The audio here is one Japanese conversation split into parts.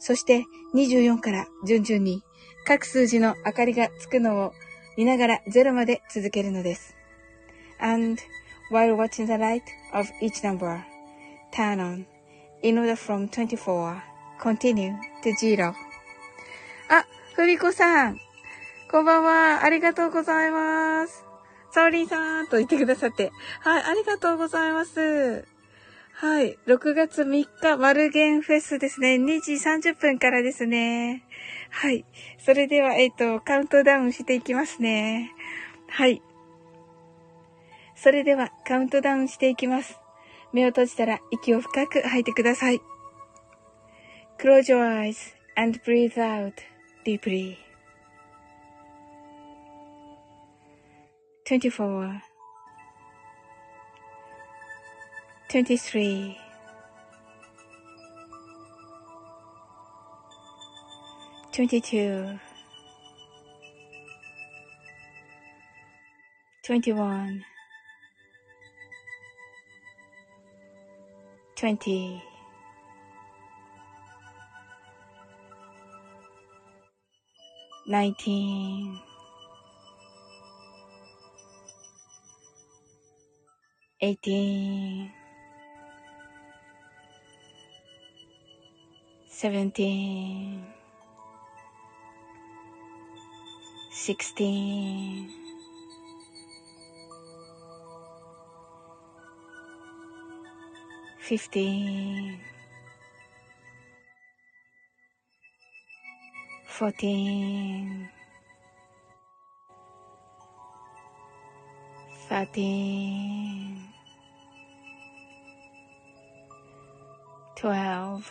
そして24から順々に各数字の明かりがつくのを見ながら0まで続けるのです。And while watching the light of each number, turn on in order from 24, continue to zero. あ、ふみこさん。こんばんは。ありがとうございます。サオリンさんと言ってくださって。はい、ありがとうございます。はい。6月3日、マルゲンフェスですね。2時30分からですね。はい。それでは、えっ、ー、と、カウントダウンしていきますね。はい。それでは、カウントダウンしていきます。目を閉じたら、息を深く吐いてください。Close your eyes and breathe out deeply. 24 23 22 21 20 19 18 seventeen, sixteen, fifteen, fourteen, thirteen, twelve.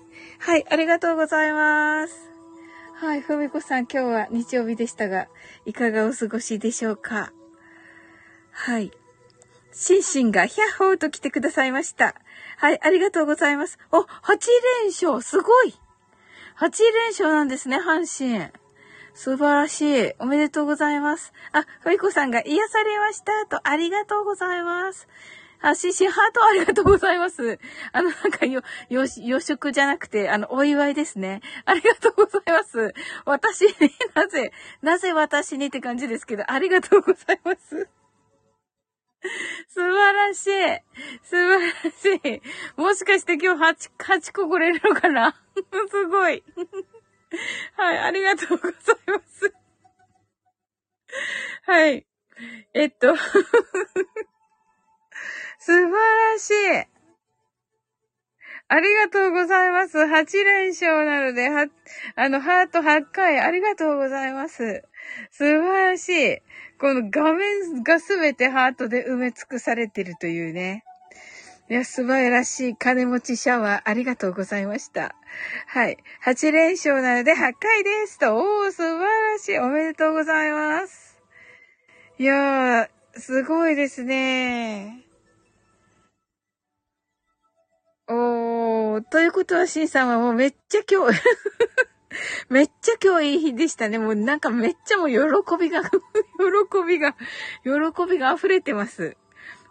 はい、ありがとうございます。はい、ふみこさん、今日は日曜日でしたが、いかがお過ごしでしょうか？はい。シンシンがヒャッホーと来てくださいました。はい、ありがとうございます。お、8連勝すごい !8 連勝なんですね、阪神。素晴らしい。おめでとうございます。あ、ふみこさんが癒されました。と、ありがとうございます。あ、シシ、ハートありがとうございます。あの、なんか、よ、よし、予食じゃなくて、あの、お祝いですね。ありがとうございます。私に、なぜ、なぜ私にって感じですけど、ありがとうございます。素晴らしい。素晴らしい。もしかして今日8、8個来れるのかな？すごい。はい、ありがとうございます。はい。えっと素晴らしい。ありがとうございます。8連勝なので、は、あの、ハート8回、ありがとうございます。素晴らしい。この画面がすべてハートで埋め尽くされてるというね。いや、素晴らしい金持ちシャワー、ありがとうございました。はい。8連勝なので8回ですと。おー、素晴らしい。おめでとうございます。いやー、すごいですね。おー、ということは、シンさんはもうめっちゃ今日 めっちゃ今日いい日でしたね。もうなんかめっちゃもう喜びが 喜びが、喜びが溢れてます。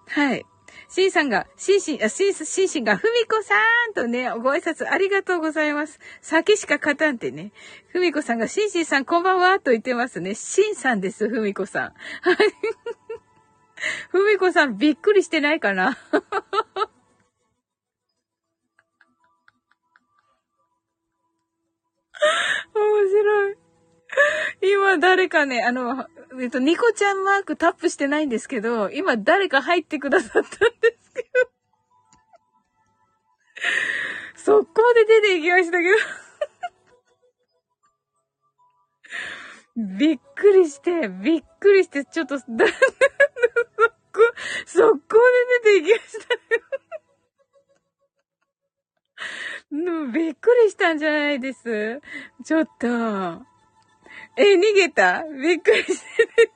はい。シンさんが、シンシン、あ、シン、シンシンが、ふみこさんとね、ご挨拶ありがとうございます。酒しか勝たんってね。ふみこさんが、シンシンさんこんばんはと言ってますね。シンさんです、ふみこさん。はい。ふみこさんびっくりしてないかな？面白い。今誰かね、あの、えっと、ニコちゃんマークタップしてないんですけど、今誰か入ってくださったんですけど。速攻で出ていきましたけど。びっくりして、びっくりして、ちょっと、だ速攻、速攻で出ていきましたびっくりしたんじゃないです？ちょっと。え、逃げた？びっくりしてる。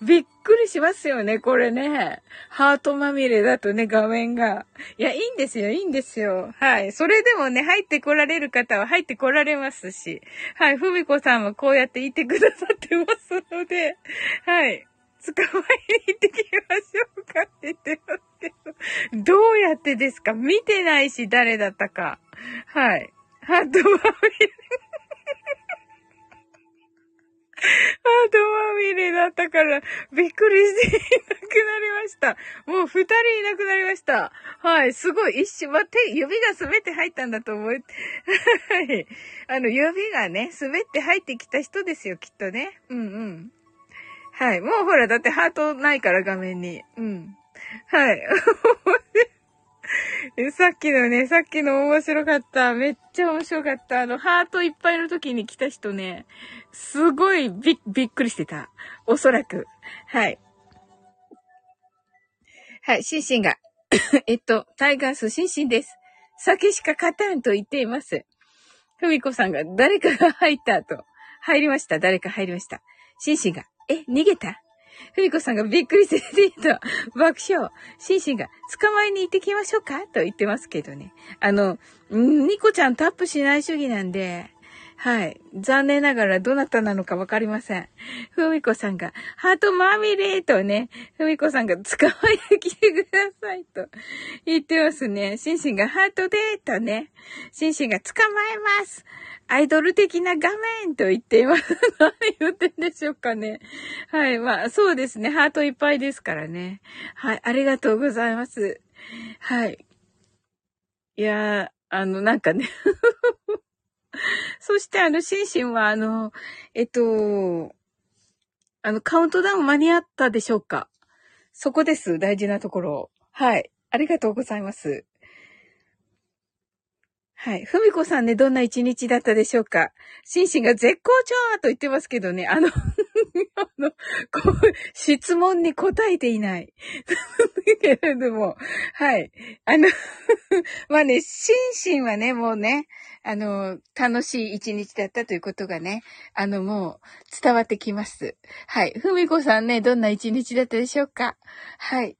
びっくりしますよね、これね。ハートまみれだとね、画面が。いや、いいんですよ、いいんですよ。はい。それでもね、入ってこられる方は入ってこられますし。はい。ふみこさんもこうやっていてくださってますので、はい。捕まえに行ってきましょうかって言ってますけど。どうやってですか？見てないし、誰だったか。はい。ハートまみれ。ハートまみれだったから、びっくりしていなくなりました。もう二人いなくなりました。はい。すごい、一瞬、ま、手、指が滑って入ったんだと思う。はい。あの、指がね、滑って入ってきた人ですよ、きっとね。うんうん。はい。もうほら、だってハートないから画面に。うん。はい。さっきのね、さっきの面白かった。めっちゃ面白かった。あの、ハートいっぱいの時に来た人ね、すごいび、びっくりしてた。おそらく。はい。はい、シンシンが。えっと、タイガースシンシンです。酒しか勝たんと言っています。ふみこさんが、誰かが入ったと。入りました。誰か入りました。シンシンが、え、逃げた？ふみこさんがびっくりしててと、爆笑。シンシンが、捕まえに行ってきましょうか？と言ってますけどね。あの、ニコちゃんタップしない主義なんで、はい。残念ながらどなたなのかわかりません。ふみこさんが、ハートまみれとね、ふみこさんが捕まえてきてくださいと言ってますね。シンシンがハートでとね、シンシンが捕まえます。アイドル的な画面と言っています。何言ってんでしょうかね。はい。まあ、そうですね。ハートいっぱいですからね。はい。ありがとうございます。はい。いやー、あの、なんかね そしてあの、シンシンはあの、えっと、あの、カウントダウン間に合ったでしょうかそこです。大事なところ。はい。ありがとうございます。はい。ふみこさんね、どんな一日だったでしょうか？シンシンが絶好調と言ってますけどね、あの あの、こう、質問に答えていない。けれども、はい。あの まあね、シンシンはね、もうね、あの、楽しい一日だったということがね、あの、もう伝わってきます。はい。ふみこさんね、どんな一日だったでしょうか？はい。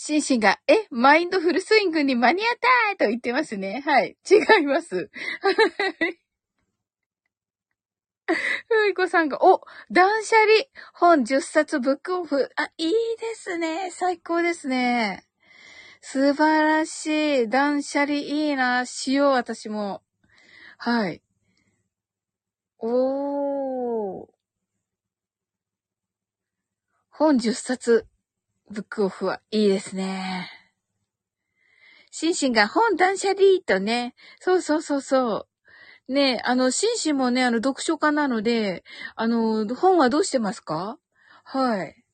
シンシンが、え、マインドフルスイングに間に合ったーと言ってますね。はい。違います。ふみこさんが、お断捨離本10冊ブックオフ。あ、いいですね。最高ですね。素晴らしい。断捨離いいな。しよう、私も。はい。おー。本10冊、ブックオフはいいですね。シンシンが本断捨離とね、そうそうそうそう。ねあの、シンシンもね、あの、読書家なので、あの、本はどうしてますか？はい。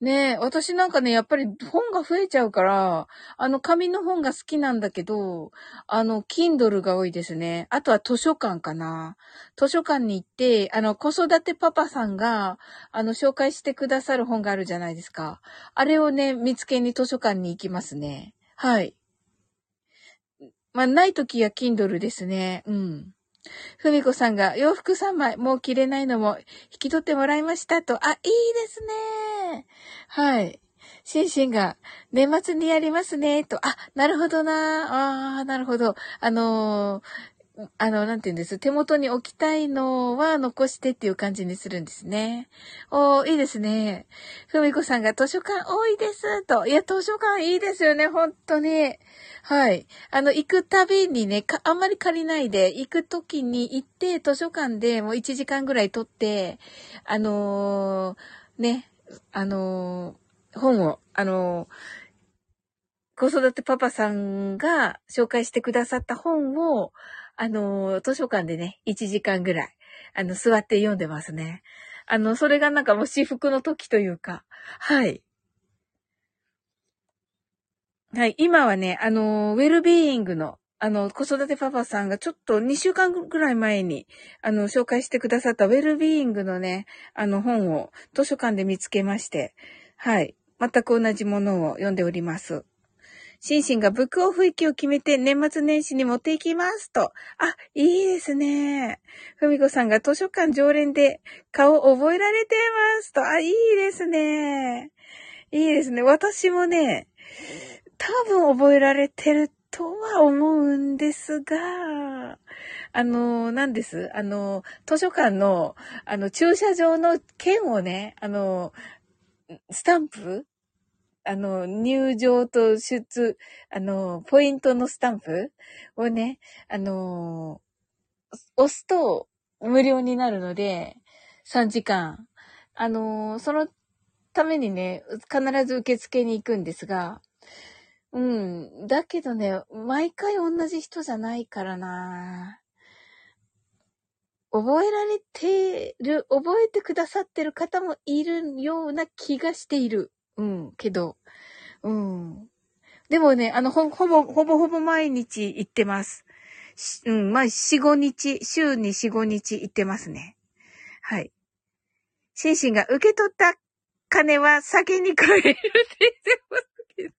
ねえ、私なんかね、やっぱり本が増えちゃうから、あの、紙の本が好きなんだけど、あの、Kindle が多いですね。あとは図書館かな。図書館に行って、あの、子育てパパさんが、あの、紹介してくださる本があるじゃないですか。あれをね、見つけに図書館に行きますね。はい。まあ、ないときは Kindle ですね。うん。ふみこさんが洋服3枚もう着れないのも引き取ってもらいましたと。あ、いいですね。はい。シンシンが年末にやりますね。と。あ、なるほどな。ああ、なるほど。あのー、あの、なんて言うんです。手元に置きたいのは残してっていう感じにするんですね。おーいいですね。ふみこさんが図書館多いです。と。いや、図書館いいですよね。本当に。はい。あの、行くたびにね、あんまり借りないで、行くときに行って、図書館でもう1時間ぐらい取って、あのー、ね、あのー、本を、あのー、子育てパパさんが紹介してくださった本を、あの、図書館でね、1時間ぐらい、あの、座って読んでますね。あの、それがなんかもう私服の時というか、はい。はい、今はね、あの、ウェルビーイングの、あの、子育てパパさんがちょっと2週間ぐらい前に、あの、紹介してくださったウェルビーイングのね、あの本を図書館で見つけまして、はい。全く同じものを読んでおります。シンシンがブックオフ行きを決めて年末年始に持っていきますと。あ、いいですね。ふみこさんが図書館常連で顔覚えられてますと。あ、いいですね。いいですね。私もね、多分覚えられてるとは思うんですが、あの、何です？あの、図書館の、あの、駐車場の券をね、あの、スタンプあの、入場と出、あの、ポイントのスタンプをね、あの、押すと無料になるので、3時間。あの、そのためにね、必ず受付に行くんですが、うん。だけどね、毎回同じ人じゃないからな覚えられてる、覚えてくださってる方もいるような気がしている。うん、けど、うん。でもね、あの、ほ、ほぼ、ほぼほぼ毎日行ってます。うん、まあ、四五日、週に4、5日行ってますね。はい。心身が受け取った金は酒に変えるって言ってますけど。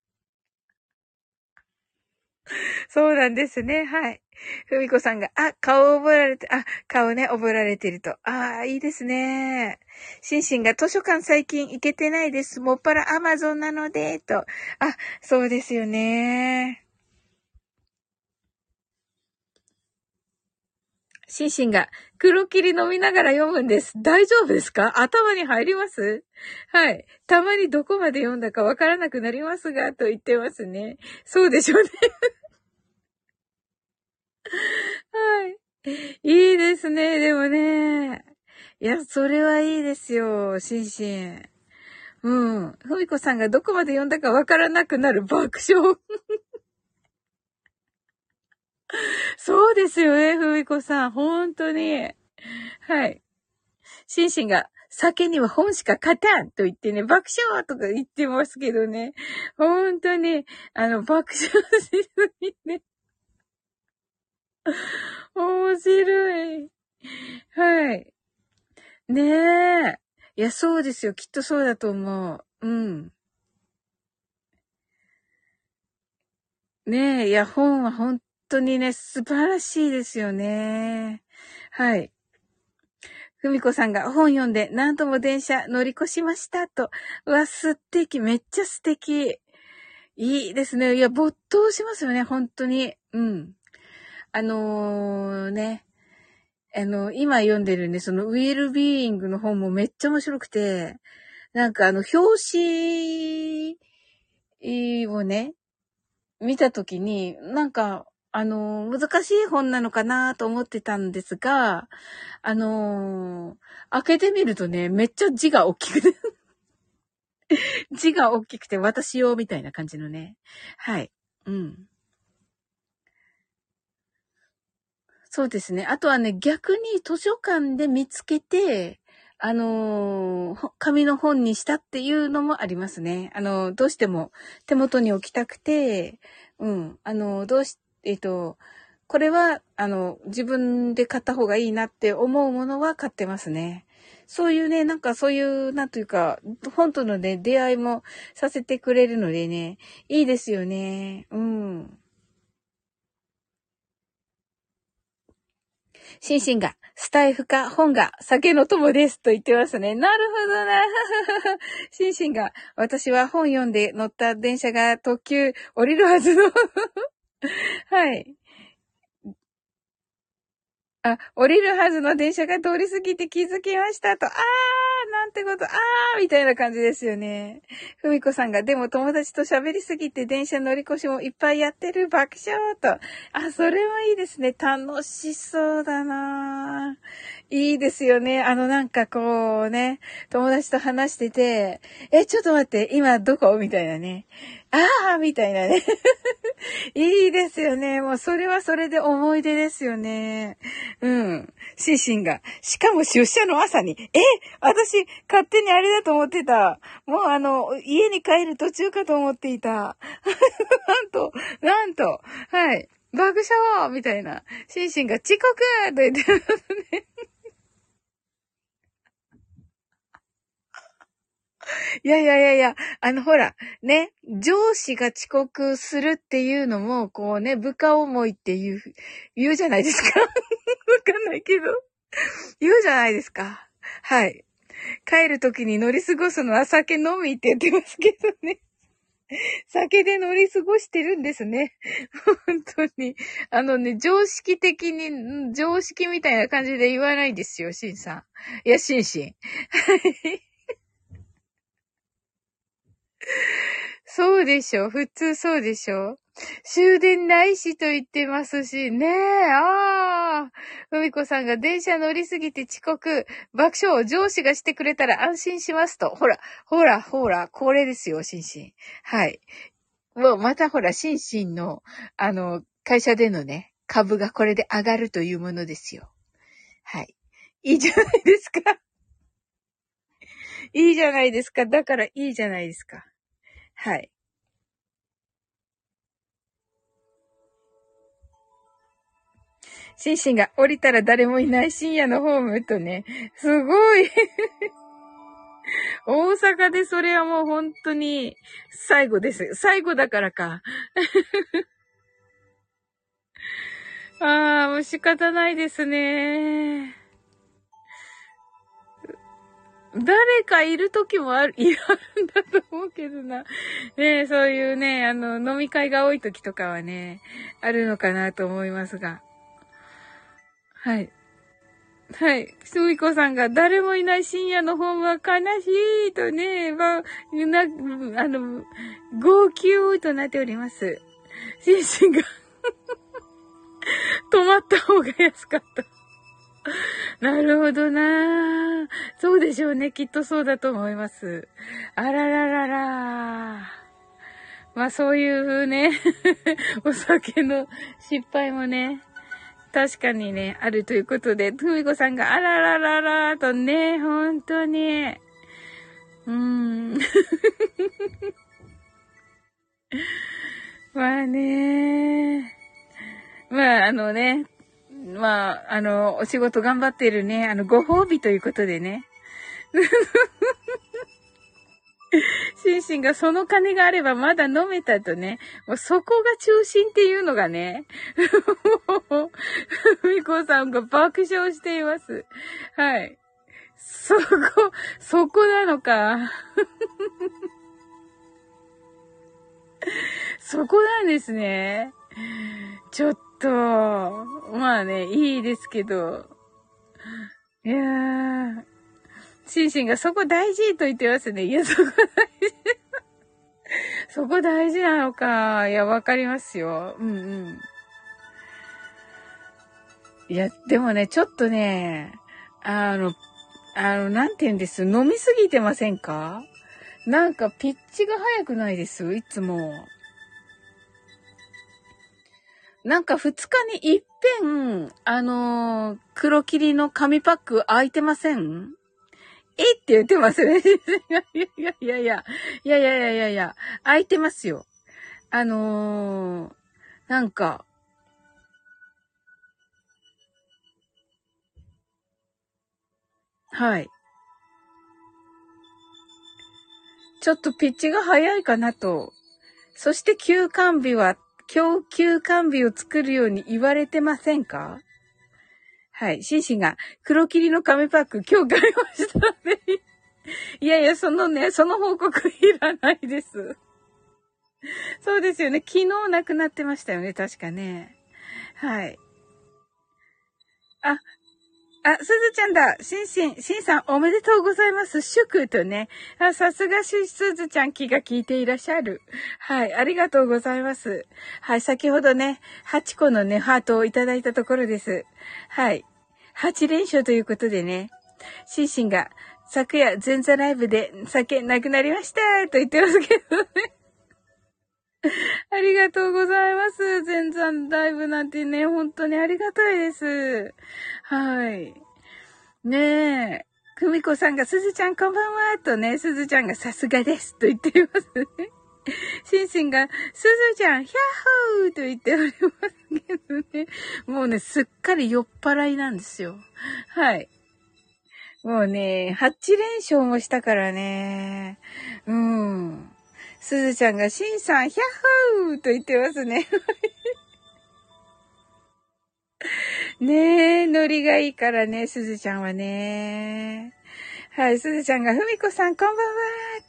そうなんですね。はい。ふみこさんが、あ、顔を覚えられて、あ、顔ね、覚えられてると。ああ、いいですね。シンシンが図書館最近行けてないです。もっぱらアマゾンなので、と。あ、そうですよね。シンシンが、黒霧飲みながら読むんです。大丈夫ですか？頭に入ります？はい。たまにどこまで読んだかわからなくなりますが、と言ってますね。そうでしょうね。はい。いいですね、でもね。いや、それはいいですよ、シンシン。うん。ふみこさんがどこまで読んだかわからなくなる爆笑。そうですよね、ふみこさん。本当に。はい。シンシンが、酒には本しか勝たんと言ってね、爆笑とか言ってますけどね。本当に、あの、爆笑しすぎね。面白い。はい。ねえ。いや、そうですよ。きっとそうだと思う。うん。ねえ。いや、本は本当にね、素晴らしいですよね。はい。ふみこさんが本読んで何度も電車乗り越しましたと。うわ、素敵。めっちゃ素敵。いいですね。いや、没頭しますよね。本当に。うん。あのー、ね。あの、今読んでるね、そのウィルビーイングの本もめっちゃ面白くて、なんかあの、表紙をね、見たときに、なんか、あの、難しい本なのかなと思ってたんですが、あのー開けてみるとね、めっちゃ字が大きくて 字が大きくて私用みたいな感じのね。はい。うん。そうですね。あとはね、逆に図書館で見つけて、あのー、紙の本にしたっていうのもありますね。あのー、どうしても手元に置きたくて、うん、あのー、どうし、えっ、と、これは、あの、自分で買った方がいいなって思うものは買ってますね。そういうね、なんかそういう、なんというか、本とのね、出会いもさせてくれるのでね、いいですよね。うん。シンシンが、スタイフか本が酒の友ですと言ってますね。なるほどな。シンシンが、私は本読んで乗った電車が特急降りるはずの はい。あ、降りるはずの電車が通り過ぎて気づきましたと。あー、なんてこと、あー、みたいな感じですよね。ふみこさんが、でも友達と喋りすぎて電車乗り越しもいっぱいやってる爆笑と。あ、それはいいですね。楽しそうだないいですよね。あのなんかこうね、友達と話してて、え、ちょっと待って、今どこ？みたいなね。ああみたいなね。いいですよね。もうそれはそれで思い出ですよね。うん。シンシンが。しかも出社の朝に。え私、勝手にあれだと思ってた。もうあの、家に帰る途中かと思っていた。なんと、なんと、はい。爆笑みたいな。シンシンが遅刻と言ってますね。いやいやいやいや、あのほら、ね、上司が遅刻するっていうのも、こうね、部下思いっていう、言うじゃないですか。わかんないけど。言うじゃないですか。はい。帰るときに乗り過ごすのは酒飲みって言ってますけどね。酒で乗り過ごしてるんですね。本当に。あのね、常識的に、常識みたいな感じで言わないですよ、シンさん。いや、シンシン。はい。そうでしょ？普通そうでしょ？終電ないしと言ってますし、ねえ、ああ。ふみこさんが電車乗りすぎて遅刻、爆笑、上司がしてくれたら安心しますと。ほら、ほら、ほら、これですよ、シンシン。はい。もう、またほら、シンシンの、あの、会社でのね、株がこれで上がるというものですよ。はい。いいじゃないですか。いいじゃないですか。だからいいじゃないですか。はい。シンシンが降りたら誰もいない深夜のホームとね、すごい 大阪でそれはもう本当に最後です。最後だからか。ああ、もう仕方ないですね。誰かいる時もある、いるんだと思うけどな。ねそういうね、あの、飲み会が多い時とかはね、あるのかなと思いますが。はい。はい。すみこさんが、誰もいない深夜の本は悲しいとね、まあ、な、あの、号泣となっております。シンシンが 止まった方が安かった。なるほどなそうでしょうね。きっとそうだと思います。あららららまあそういうね お酒の失敗もね、確かにね、あるということで、ふみこさんがあららららとね、本当に。うーん。まあね。まああのね、まあ、あの、お仕事頑張ってるね、あの、ご褒美ということでね。シンシンがその金があればまだ飲めたとね。もうそこが中心っていうのがね。ふみこさんが爆笑しています。はい。そこ、そこなのか。そこなんですね。ちょっと、まあね、いいですけど。いやー。シンシンがそこ大事と言ってますね。いや、そこ大事。そこ大事なのか。いや、わかりますよ。うんうん。いや、でもね、ちょっとね、あの、あの、なんて言うんです？飲みすぎてませんか？なんかピッチが速くないです？いつも。なんか二日に一遍、あのー、黒霧の紙パック開いてません？えって言ってますね。いやいやいやいや、いやいやいやいやいや、開いてますよ。あのー、なんか、はい。ちょっとピッチが早いかなと。そして休館日は、供給完備を作るように言われてませんか？はい。シンシンが黒霧の紙パック今日買いましたね。いやいや、そのね、その報告いらないです。そうですよね。昨日亡くなってましたよね。確かね。はい。あ、あ、すずちゃんだ。しんしん、しんさんおめでとうございます。祝とね。あ、さすがし、すずちゃん気が利いていらっしゃる。はい、ありがとうございます。はい、先ほどね、8個のね、ハートをいただいたところです。はい。8連勝ということでね、しんしんが、昨夜前座ライブで酒なくなりましたと言ってますけどね。ありがとうございます。全然ライブなんてね、本当にありがたいです。はい。ねえ。くみこさんが、すずちゃんこんばんは、とね、すずちゃんがさすがです、と言っていますね。シンシンが、すずちゃん、ヒャッホーと言っておりますけどね。もうね、すっかり酔っ払いなんですよ。はい。もうね、8連勝もしたからね。うん。すずちゃんが、しんさん、ヒャッホーと言ってますね。ねえ、ノリがいいからね、すずちゃんはね。はい、すずちゃんが、ふみこさん、こんばんは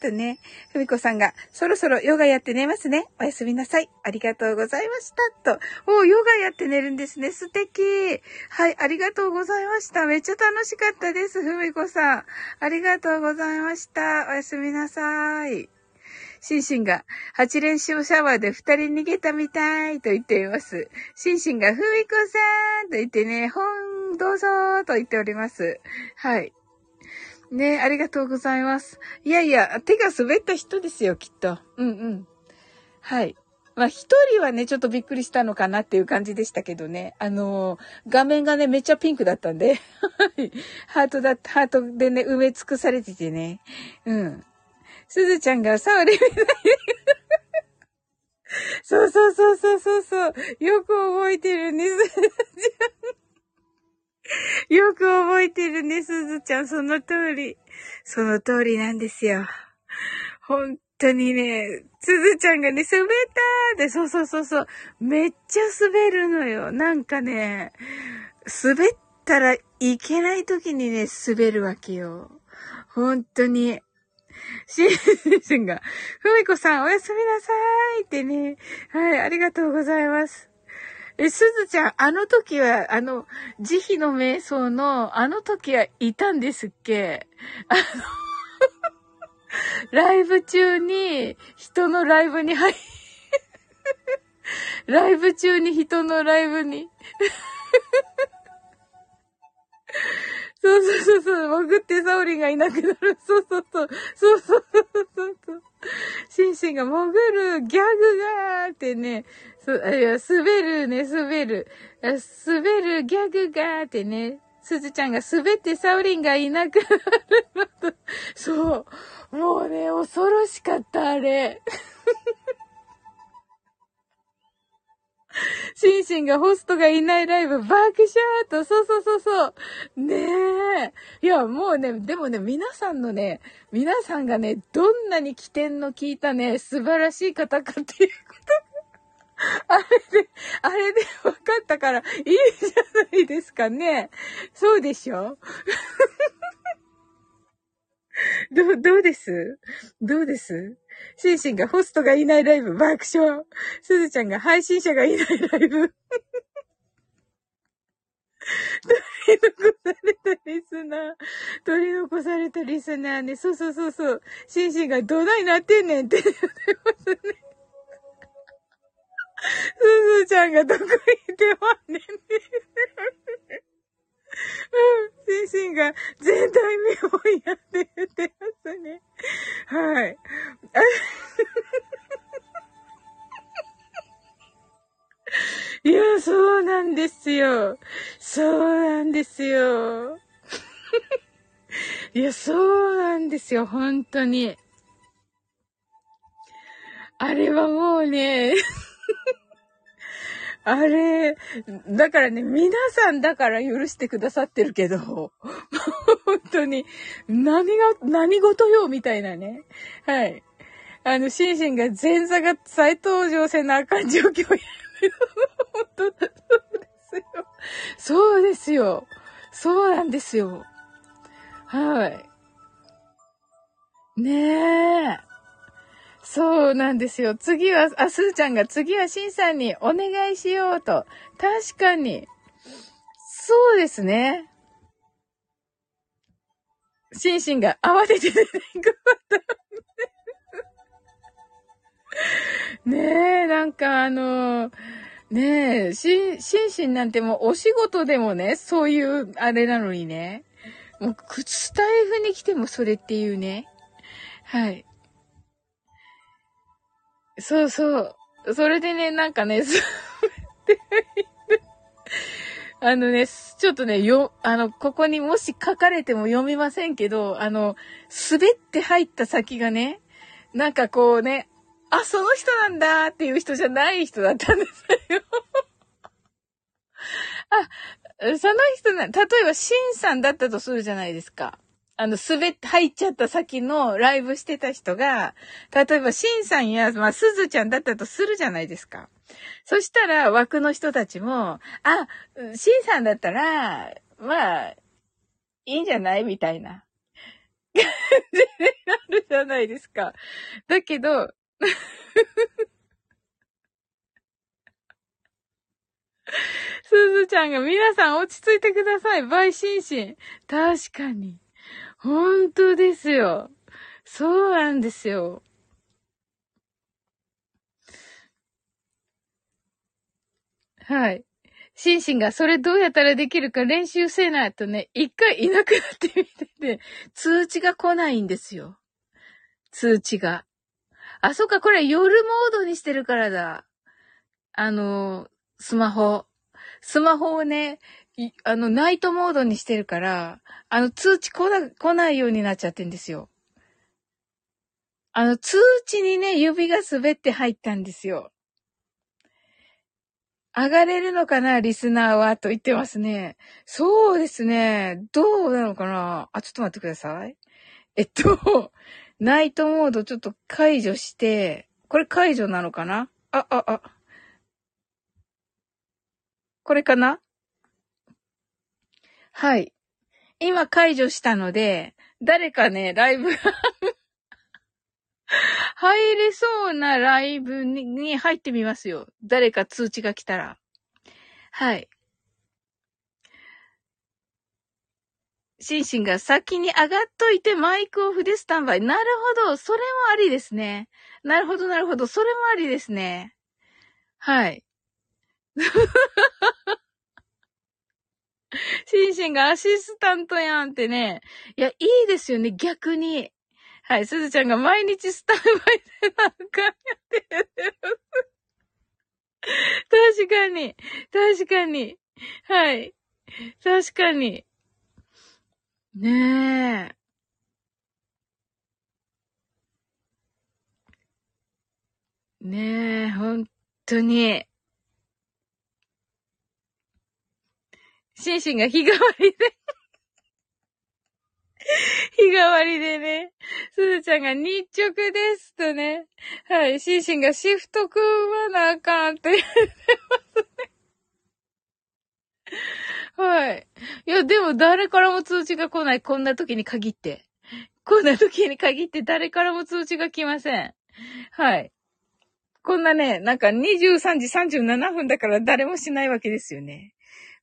とね、ふみこさんが、そろそろヨガやって寝ますね。おやすみなさい。ありがとうございました。と。おヨガやって寝るんですね。素敵。はい、ありがとうございました。めっちゃ楽しかったです。ふみこさん。ありがとうございました。おやすみなさい。シンシンが、八連勝シャワーで二人逃げたみたいと言っています。シンシンが、ふみこさんと言ってね、本どうぞと言っております。はい。ねありがとうございます。いやいや、手が滑った人ですよ、きっと。うんうん。はい。まあ、一人はね、ちょっとびっくりしたのかなっていう感じでしたけどね。あのー、画面がね、めっちゃピンクだったんで。ハートだ、ハートでね、埋め尽くされててね。うん。すずちゃんがサオリみたい そうそうそうそうそうそう。よく覚えてるね、すずちゃん。よく覚えてるね、すずちゃん。その通り。その通りなんですよ。本当にね、すずちゃんがね、滑ったーって、そうそうそうそう。めっちゃ滑るのよ。なんかね、滑ったらいけない時にね、滑るわけよ。本当に。シンシンが、ふみこさんおやすみなさいってね。はい、ありがとうございます。え、すずちゃん、あの時は、あの、慈悲の瞑想の、あの時はいたんですっけ？あのライブ中に、人のライブに入、ライブ中に人のライブにそうそうそうそう、潜ってサオリンがいなくなる。そうそうそう。そうそうそうそう。シンシンが潜る、ギャグがーってね、そ、いや、滑るね、滑る。滑る、ギャグがーってね、すずちゃんが滑ってサオリンがいなくなる。そう。もうね、恐ろしかった、あれ。シンシンがホストがいないライブ爆笑と、そうそうそうそう。ねえ。いや、もうね、でもね、皆さんのね、皆さんがね、どんなに起点の効いたね、素晴らしい方かっていうこと あれで、あれで分かったからいいじゃないですかね。そうでしょ？ど、どうです？どうです？シンシンがホストがいないライブ爆笑。すずちゃんが配信者がいないライブ。取り残されたリスナー。取り残されたリスナーね。そうそうそうそう。シンシンがどないなってんねんって言ってますね。すずちゃんがどこ行ってまんねんって言ってうん。シンが全体見本やって言ってますね。はい。いや、そうなんですよ。そうなんですよ。いや、そうなんですよ、本当に。あれはもうね、あれ、だからね、皆さんだから許してくださってるけど、本当に、何が、何事よ、みたいなね。はい。あの、シンシンが前座が再登場せなあかん状況や。本当、そうですよ。そうですよ。そうなんですよ。はい。ねえ。そうなんですよ。次は、あ、すーちゃんが次はしんさんにお願いしようと。確かに。そうですね。シンシンが慌てて出てくねえ、なんかあの、ねえ、し、シンシンなんてもうお仕事でもね、そういうあれなのにね。もう、スタイフに来てもそれっていうね。はい。そうそう。それでね、なんかね、あのね、ちょっとね、よ、あの、ここにもし書かれても読みませんけど、あの、滑って入った先がね、なんかこうね、あ、その人なんだっていう人じゃない人だったんですよ。あ、その人な、例えば、シンさんだったとするじゃないですか。あの、滑って入っちゃった先のライブしてた人が、例えば、シンさんや、まあ、すずちゃんだったとするじゃないですか。そしたら、枠の人たちも、あ、シンさんだったら、まあ、いいんじゃない？みたいな。感じになるじゃないですか。だけど、すずちゃんが皆さん落ち着いてください。バイシンシン。確かに。本当ですよ。そうなんですよ。はい。シンシンがそれどうやったらできるか練習せないとね、一回いなくなってみてて、通知が来ないんですよ。通知が。あ、そっか、これ夜モードにしてるからだ。あの、スマホ。スマホをね、あの、ナイトモードにしてるから、あの、通知来な、来ないようになっちゃってんですよ。あの、通知にね、指が滑って入ったんですよ。上がれるのかなリスナーは？と言ってますね。そうですね。どうなのかな？あ、ちょっと待ってください。えっと、ナイトモードちょっと解除して、これ解除なのかな？あ、あ、あ。これかな？はい。今解除したので、誰かね、ライブ 入れそうなライブに入ってみますよ。誰か通知が来たら。はい。シンシンが先に上がっといてマイクオフでスタンバイ。なるほど。それもありですね。なるほど、なるほど。それもありですね。はい。シンシンがアシスタントやんってね。いや、いいですよね、逆に。はい、すずちゃんが毎日スタンバイでなんかやってる。確かに。確かに。はい。確かに。ねえ。ねえ、ほんとに。シンシンが日替わりで 日替わりでね、すずちゃんが日直ですとね。はい、シンシンがシフト組まなあかんって言ってますね。はい。いや、でも誰からも通知が来ない。こんな時に限って。こんな時に限って誰からも通知が来ません。はい。こんなね、なんか23時37分だから誰もしないわけですよね。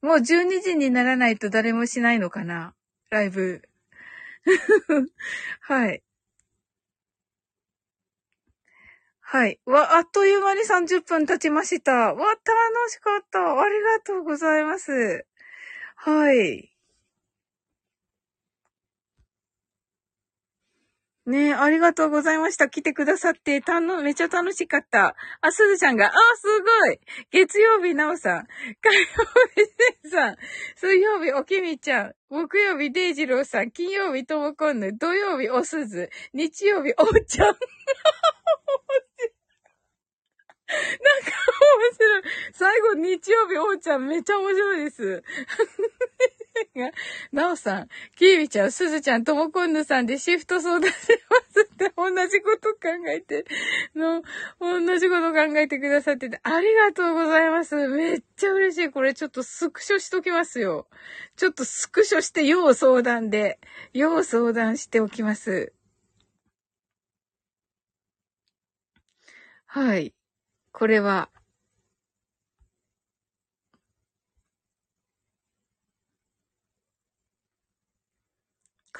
もう12時にならないと誰もしないのかな？ライブ。はい。はい。わ、あっという間に30分経ちました。わ、楽しかった。ありがとうございます。はい。ねえ、ありがとうございました。来てくださって、たの、めちゃ楽しかった。あ、すずちゃんが、あ、すごい月曜日、なおさん。火曜日、せんさん。水曜日、おきみちゃん。木曜日、デイジローさん。金曜日、ともこんぬ。土曜日、おすず。日曜日、おっちゃん。なんか面白い。最後、日曜日、おうちゃん、めっちゃ面白いです。なおさん、きービちゃん、すずちゃん、ともこんぬさんでシフト相談しますって同じこと考えて、の、同じこと考えてくださってて、ありがとうございます。めっちゃ嬉しい。これちょっとスクショしときますよ。ちょっとスクショして、要相談で、要相談しておきます。はい。これは、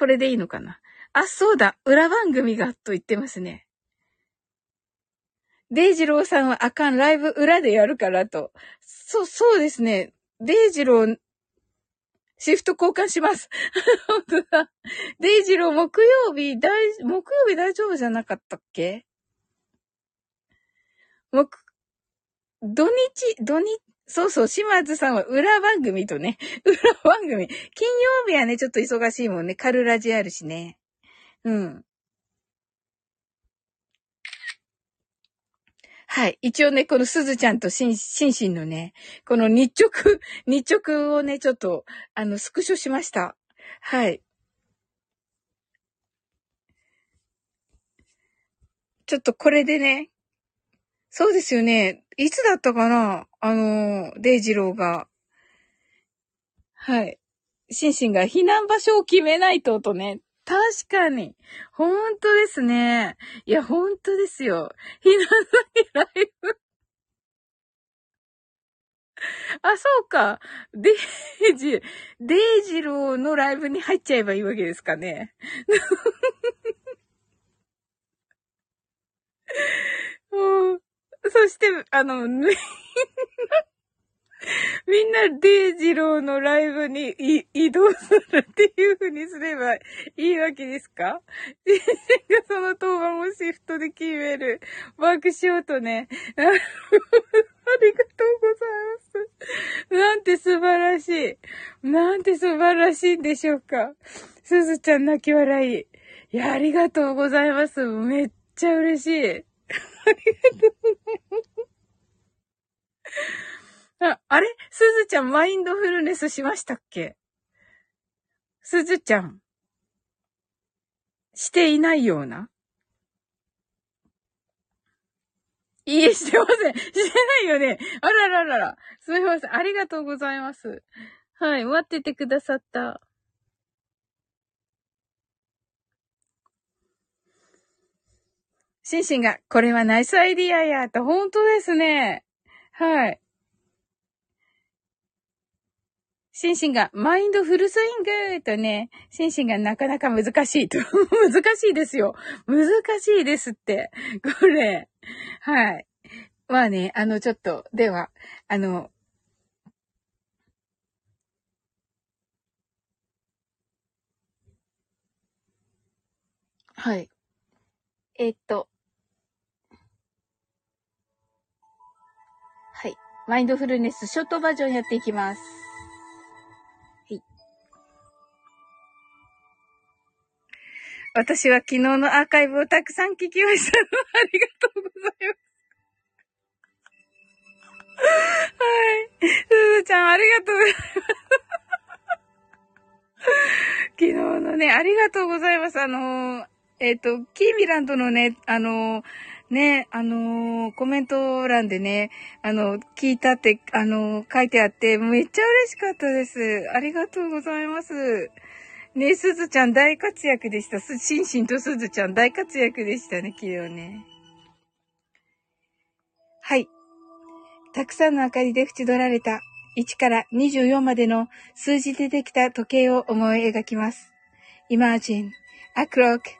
これでいいのかな？あ、そうだ。裏番組が、と言ってますね。デイジローさんはあかん、ライブ裏でやるからと。そう、そうですね。デイジロー、シフト交換します。デイジロー木曜日、大、木曜日大丈夫じゃなかったっけ？木、土日、土日、そうそう、島津さんは裏番組とね、裏番組。金曜日はね、ちょっと忙しいもんね。カルラジあるしね。うん。はい。一応ね、このすずちゃんとしん、しんしんのね、この日直、日直をね、ちょっと、あの、スクショしました。はい。ちょっとこれでね、そうですよね。いつだったかな？あの、デイジローが。はい。シンシンが避難場所を決めないととね。確かに。本当ですね。いや、本当ですよ。避難先ライブ。あ、そうか。デイジ、デイジローのライブに入っちゃえばいいわけですかね。もう、そして、あの、みんなデイジローのライブに移動するっていう風にすればいいわけですか？先生がその当番をシフトで決める。ワークショートね。ありがとうございます。なんて素晴らしい。なんて素晴らしいんでしょうか。すずちゃん泣き笑い。いや、ありがとうございます。めっちゃ嬉しい。ありがとうございます。あ、あれ？すずちゃんマインドフルネスしましたっけ？すずちゃん。していないような？いいえ、してません。してないよね。あらららら。すみません。ありがとうございます。はい。待っててくださった。シンシンが、これはナイスアイディアや、と、本当ですね。はい。シンシンが、マインドフルスイングとね、シンシンがなかなか難しいと。難しいですよ。難しいですって。これ。はい。まあね、あの、ちょっと、では、あの、はい。えっと、マインドフルネスショートバージョンやっていきます。はい。私は昨日のアーカイブをたくさん聞きました。ありがとうございます。はい。すずちゃん、ありがとうございます。昨日のね、ありがとうございます。あのー、えっ、ー、と、キーミランドのね、あのー、ね、あのー、コメント欄でね、あの、聞いたって、あのー、書いてあって、めっちゃ嬉しかったです。ありがとうございます。ね、すずちゃん大活躍でした。す、しんしんとすずちゃん大活躍でしたね、昨日ね。はい。たくさんの明かりで縁取られた1から24までの数字でできた時計を思い描きます。Imagine a clock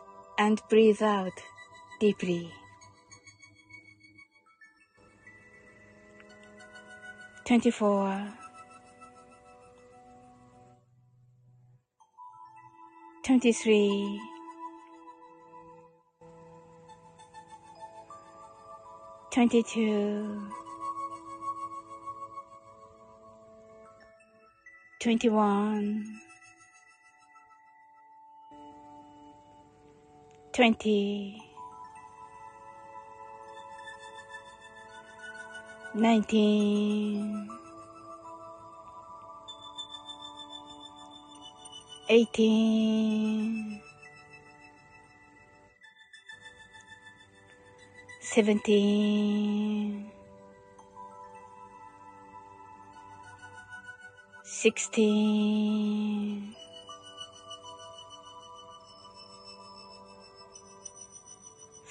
and breathe out deeply. 24 23 22 21 20 19 18 17 sixteen,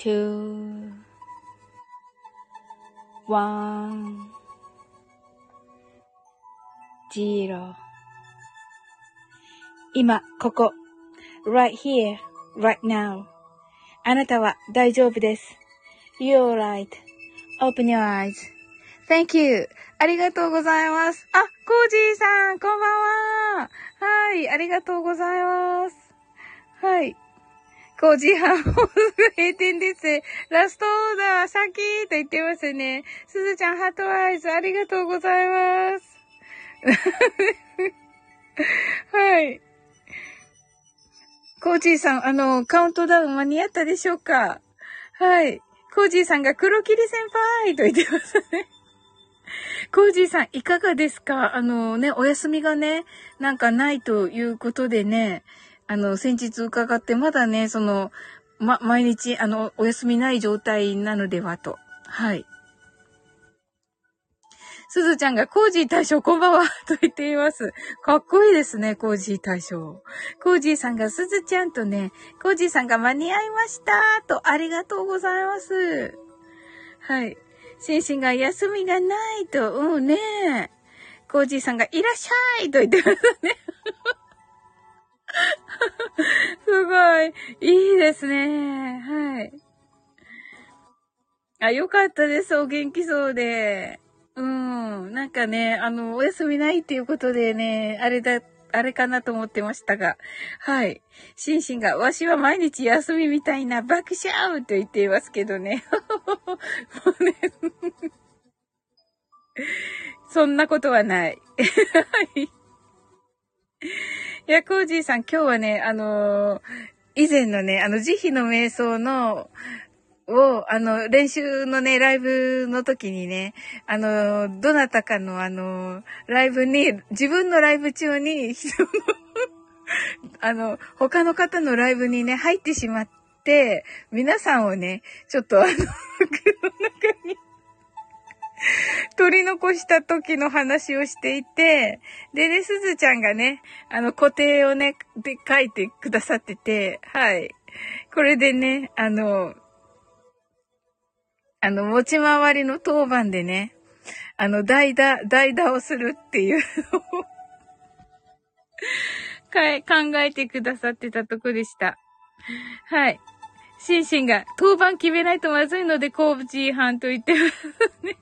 two, one, zero 今、ここ。right here, right now. あなたは大丈夫です。You're right.Open your eyes.Thank you. ありがとうございます。あ、コージーさん、こんばんは。はい、ありがとうございます。はい。5時半、閉店です。ラストオーダー、先と言ってますね。すずちゃん、ハートアイズ、ありがとうございます。はい。コージーさん、あの、カウントダウン間に合ったでしょうか？はい。コージーさんが黒霧先輩と言ってますね。コージーさん、いかがですか？あのね、お休みがね、なんかないということでね、あの、先日伺って、まだね、その、ま、毎日、あの、お休みない状態なのではと。はい。すずちゃんがコージー大将こんばんはと言っています。かっこいいですね、コージー大将。コージーさんがすずちゃんとね、コージーさんが間に合いましたとありがとうございます。はい。シンシンが休みがないと、うんねコージーさんがいらっしゃいと言ってますね。すごい。いいですね。はい。あ、よかったです。お元気そうで。うん。なんかね、あの、お休みないっていうことでね、あれだ、あれかなと思ってましたが。はい。シンシンが、わしは毎日休みみたいな爆笑と言っていますけどね。もうねそんなことはない。はい。いや、コージーさん、今日はね、あのー、以前のね、あの、慈悲の瞑想の、を、あの、練習のね、ライブの時にね、あの、どなたかのあの、ライブに、自分のライブ中に、あの、他の方のライブにね、入ってしまって、皆さんをね、ちょっとあの、取り残した時の話をしていて、でね、すずちゃんがね、あの、固定をね、で書いてくださってて、はい。これでね、あの、あの、持ち回りの当番でね、あの、代打、代打をするっていうのを 考えてくださってたとこでした。はい。シンシンが、当番決めないとまずいので、コーチ違反と言ってますね。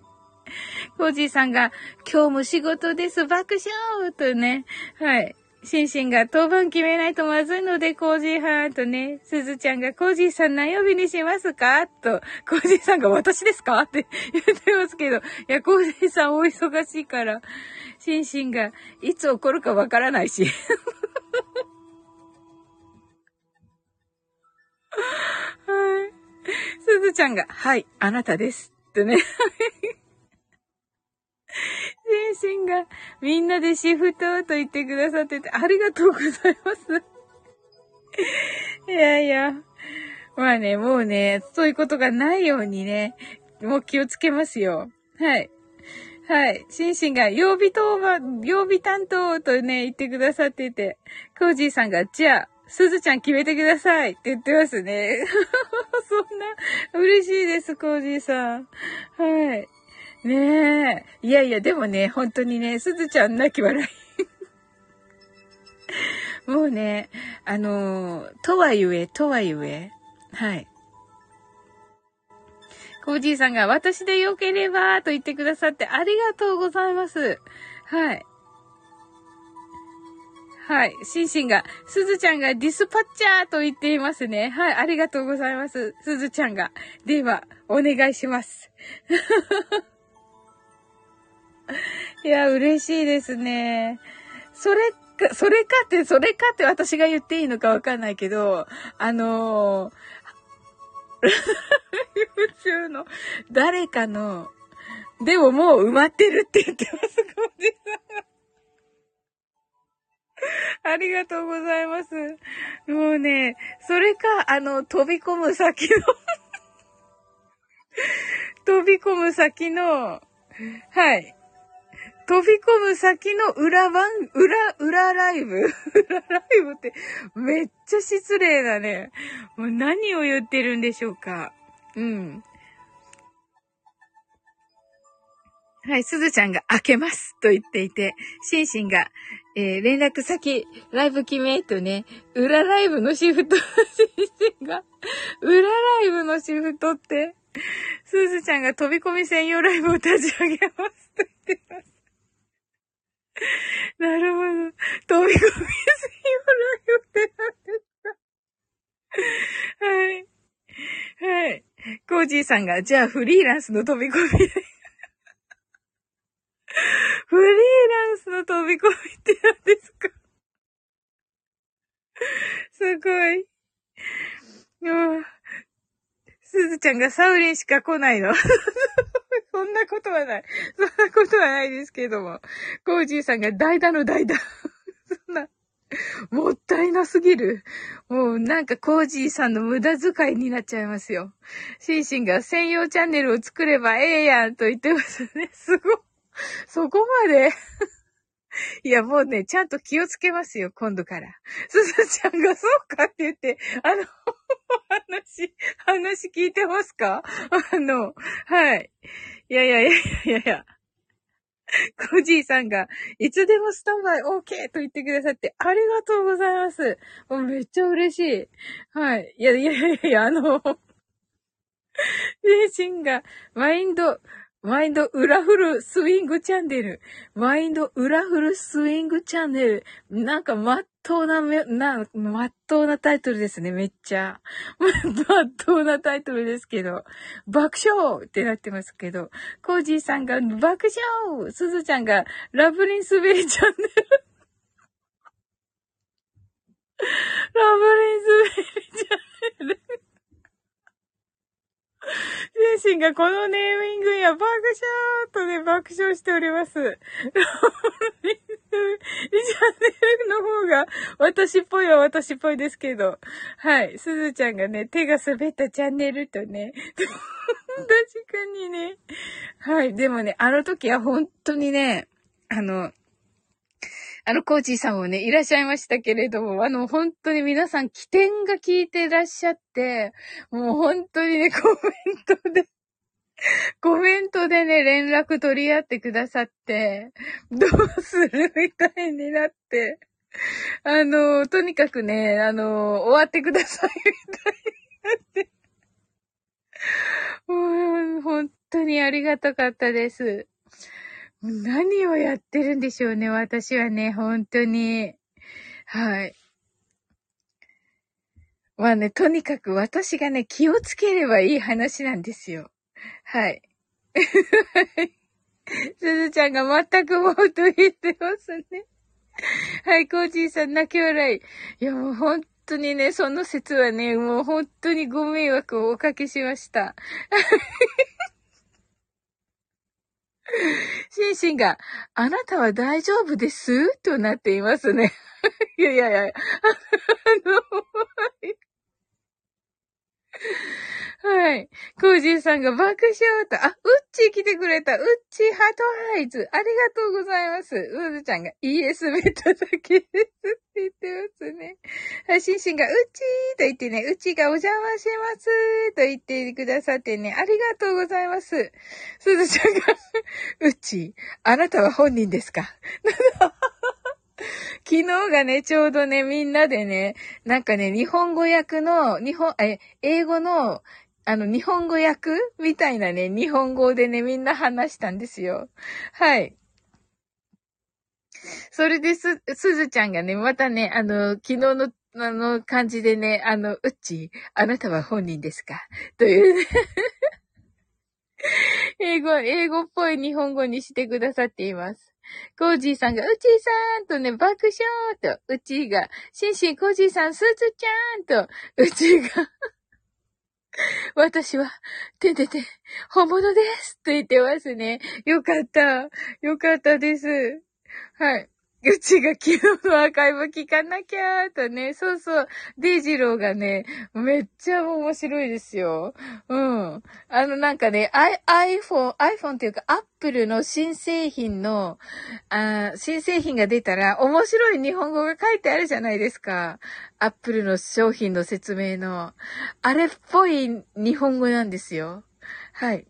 コージーさんが、今日も仕事です、爆笑とね、はい。シンシンが当番決めないとまずいので、コージーはーとね、すずちゃんがコージーさん何曜日にしますか？と、コージーさんが私ですか？って 言ってますけど、いや、コージーさんお忙しいから、シンシンがいつ起こるかわからないし。はい。すずちゃんが、はい、あなたです。とね。先生がみんなでシフトと言ってくださってて、ありがとうございます。いやいや。まあね、もうね、そういうことがないようにね、もう気をつけますよ。はい。はい。シンシンが曜日当番、曜日担当とね、言ってくださってて、コージーさんが、じゃあ、すずちゃん決めてくださいって言ってますね。そんな、嬉しいです、コージーさん。はい。ねえ。いやいや、でもね、本当にね、すずちゃん泣き笑い。もうね、あのー、とはゆえ、とはゆえ、はい。コージーさんが私でよければと言ってくださってありがとうございます。はい。はい。シンシンが、すずちゃんがディスパッチャーと言っていますね。はい。ありがとうございます。すずちゃんが。では、お願いします。いや、嬉しいですね。それか、それかって、それかって私が言っていいのかわかんないけど、あのー、中の誰かの、でももう埋まってるって言ってます、コージさんありがとうございます。もうね、それか、あの、飛び込む先の 飛び込む先の、はい。飛び込む先の裏番、裏、裏ライブ？裏ライブってめっちゃ失礼だね。もう何を言ってるんでしょうか。うん。はい、すずちゃんが開けますと言っていて、シンシンが、えー、連絡先、ライブ決めとね、裏ライブのシフト、シンシンが、裏ライブのシフトって、すずちゃんが飛び込み専用ライブを立ち上げますと言ってます。なるほど。飛び込み専用ライブって何ですかはい。はい。コージーさんが、じゃあフリーランスの飛び込みフリーランスの飛び込みって何ですか？すごい。もう、すずちゃんがサウリンしか来ないの。そんなことはない。そんなことはないですけども。コージーさんが代打の代打。そんな、もったいなすぎる。もうなんかコージーさんの無駄遣いになっちゃいますよ。シンシンが専用チャンネルを作ればええやんと言ってますね。すご。そこまでいや、もうね、ちゃんと気をつけますよ、今度から。すずちゃんがそうかって言って、あの、話、話聞いてますか？あの、はい。いやいやいやいやいや。コジーさんが、いつでもスタンバイ OK と言ってくださって、ありがとうございます。もうめっちゃ嬉しい。はい。いやいやいやいや、あの、精神が、マインド、マインド裏フルスイングチャンネル。マインド裏フルスイングチャンネル。なんかまっとうなめ、な、まっとうなタイトルですね、めっちゃ。まっとうなタイトルですけど。爆笑ってなってますけど。コージーさんが爆笑すずちゃんがラブリンスベリチャンネル。ラブリンスベリチャンネル。精神がこのネーミングや爆笑とね、爆笑しております。私っぽいは私っぽいですけど。はい。すずちゃんがね、手が滑ったチャンネルとね。確かにね。はい。でもね、あの時は本当にね、あの、あの、コーチーさんもね、いらっしゃいましたけれども、あの、本当に皆さん起点が聞いてらっしゃって、もう本当にね、コメントで、コメントでね、連絡取り合ってくださって、どうするみたいになって、あの、とにかくね、あの、終わってくださいみたいになって。も う、本当にありがたかったです。何をやってるんでしょうね、私はね、本当に。はい。まあね、とにかく私がね、気をつければいい話なんですよ。はい。すずちゃんが全くもうと言ってますね。はい、コージーさん泣き笑い。いや、もう本当にね、その説はね、もう本当にご迷惑をおかけしました。シンシンが、あなたは大丈夫です？となっていますね。いやいやいや、あの、はい。コージーさんが爆笑と、あ、ウッチー来てくれた。ウッチーハートアイズ。ありがとうございます。ウズちゃんが ES ベッドだけですって言ってますね。はい、シンシンがウッチーと言ってね、ウッチーがお邪魔しますと言ってくださってね、ありがとうございます。すずちゃんがウッチー、あなたは本人ですか？昨日がね、ちょうどね、みんなでね、なんかね、日本語訳の、日本、え、英語のあの、日本語訳みたいなね、日本語でね、みんな話したんですよ。はい。それで、す、すずちゃんがね、またね、あの、昨日の、あの、感じでね、あの、うっち、あなたは本人ですか？というね 英語、英語っぽい日本語にしてくださっています。コージーさんが、うちーさんとね、爆笑と、うちーが、シンシンコージーさん、スーツちゃんと、うちーが 私は、ててて、本物ですと言ってますね。よかった。よかったです。はい。うちが昨日のアーカイブ聞かなきゃーとね、そうそう、デイジローがね、めっちゃ面白いですよ。うん。あのなんかね、iPhone、iPhone っていうか Apple の新製品の、あ新製品が出たら面白い日本語が書いてあるじゃないですか。Apple の商品の説明の。あれっぽい日本語なんですよ。はい。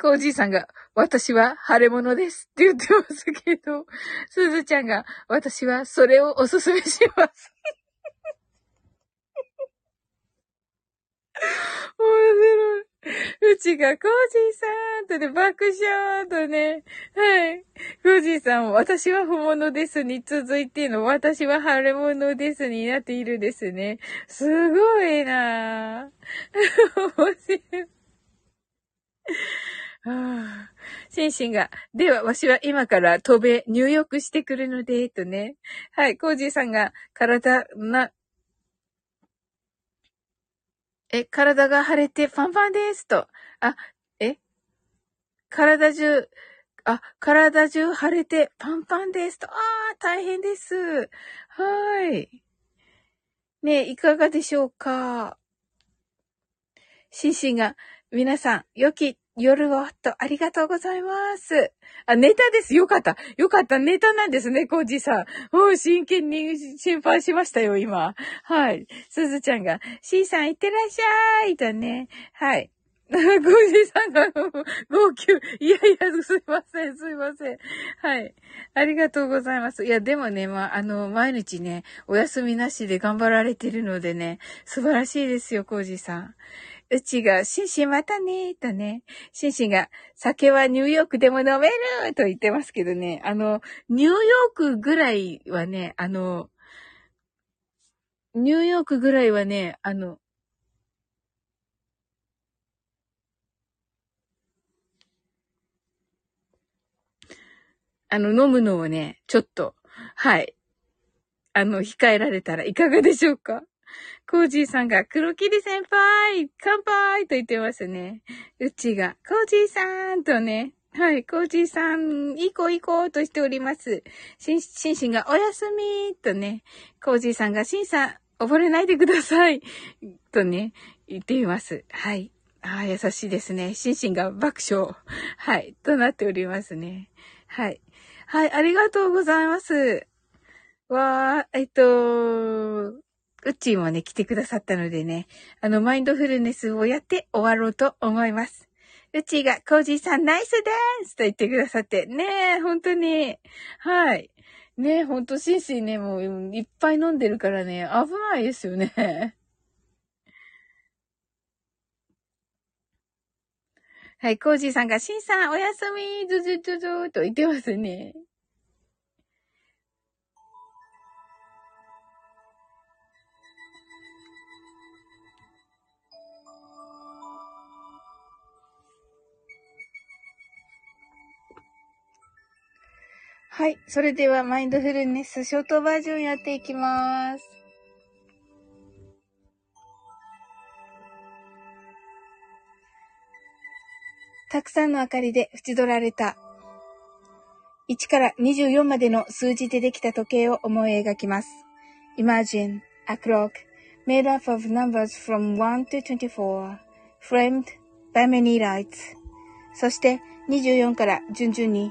コージーさんが、私は腫れ物ですって言ってますけど、すずちゃんが、私はそれをおすすめします。面白い。うちが、コージーさんとね、爆笑とね、はい。コージーさん、私は不物ですに続いての、私は腫れ物ですになっているですね。すごいなぁ。面白い。はあ、シンシンが、では、わしは今から飛べ、入浴してくるので、とね。はい、コージーさんが、体、な、え、体が腫れてパンパンです、と。あ、え？体中、あ、体中腫れてパンパンですと。ああ、大変です。はい。ねえ、いかがでしょうか？シンシンが、皆さん、良き夜をと、ありがとうございます。あ、ネタです。よかった。よかった。ネタなんですね、コージさん。うん、真剣に心配しましたよ、今。はい。すずちゃんが、シーさんいってらっしゃいとね。はい。ゴージさんが、号泣。いやいや、すいません、すいません。はい。ありがとうございます。いや、でもね、まあ、あの、毎日ね、お休みなしで頑張られてるのでね、素晴らしいですよ、コージさん。うちが、シンシンまたねーとね、シンシンが、酒はニューヨークでも飲めると言ってますけどね、あの、ニューヨークぐらいはね、あの、ニューヨークぐらいはね、あの、あの、飲むのをね、ちょっと、はい。あの、控えられたらいかがでしょうか？コージーさんが、黒霧先輩乾杯と言ってますね。うちが、コージーさんとね、はい、コージーさん、行こう行こうとしております。シン、シンシンがおやすみとね、コージーさんが、シンさん、溺れないでください。とね、言っています。はい。ああ、優しいですね。心身が爆笑。はい。となっておりますね。はい。はい、ありがとうございます。わー、えっと、うっちーもね、来てくださったのでね、あの、マインドフルネスをやって終わろうと思います。うちが、コージーさんナイスですと言ってくださって、ねえ、本当に。はい。ねえ、ほんと、シンシンね、もう、いっぱい飲んでるからね、危ないですよね。はい、コージーさんが、シンさん、おやすみ、ずずずずと言ってますね。はい。それでは、マインドフルネスショートバージョンやっていきます。たくさんの明かりで縁取られた1から24までの数字でできた時計を思い描きます。Imagine a clock made up of numbers from 1 to 24 framed by many lights そして24から順々に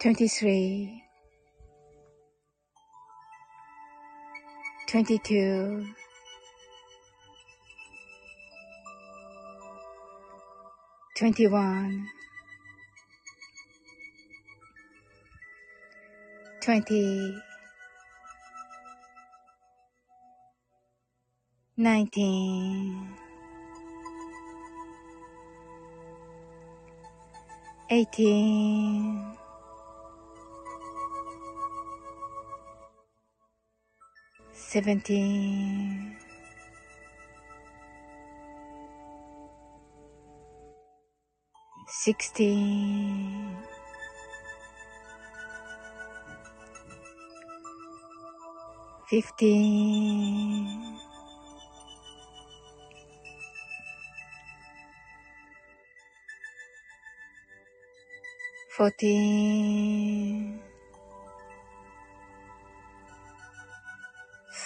23 22 21 20 19 18 seventeen, sixteen, fifteen, fourteen,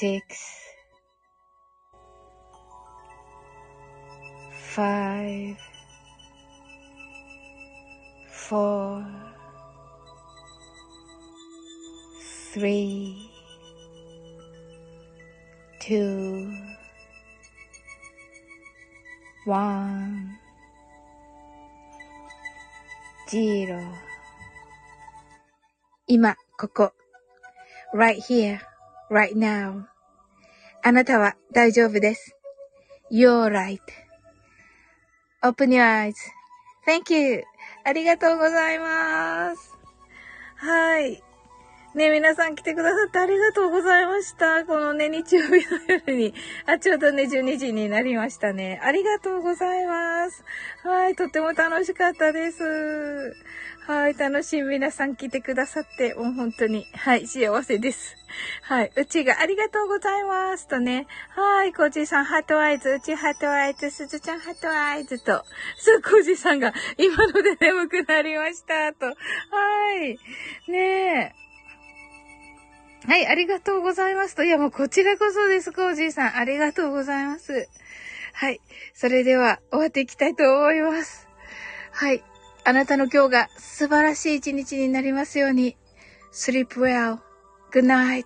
six, five, four, three, two, one, zero 今、ここ。right here, right now. あなたは大丈夫です。You're right.Open your eyes.Thank you. ありがとうございます。はい。ね、皆さん来てくださってありがとうございました。このね、日曜日の夜に、あ、ちょうどね、12時になりましたね。ありがとうございます。はい、とっても楽しかったです。はい、楽しみ皆さん来てくださって、もう本当に、はい、幸せです。はい、うちがありがとうございますとね、はい、コージーさんハートアイズ、うちハートアイズ、すずちゃんハートアイズと、すコージーさんが今ので 眠くなりましたと、はい、ねえ。はい、ありがとうございますと。いや、もうこちらこそです、コージーさん。ありがとうございます。はい。それでは、終わっていきたいと思います。はい。あなたの今日が素晴らしい一日になりますように。sleep well. good night.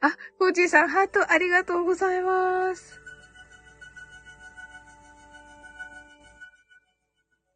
あ、コーいーさん、ハートありがとうございます。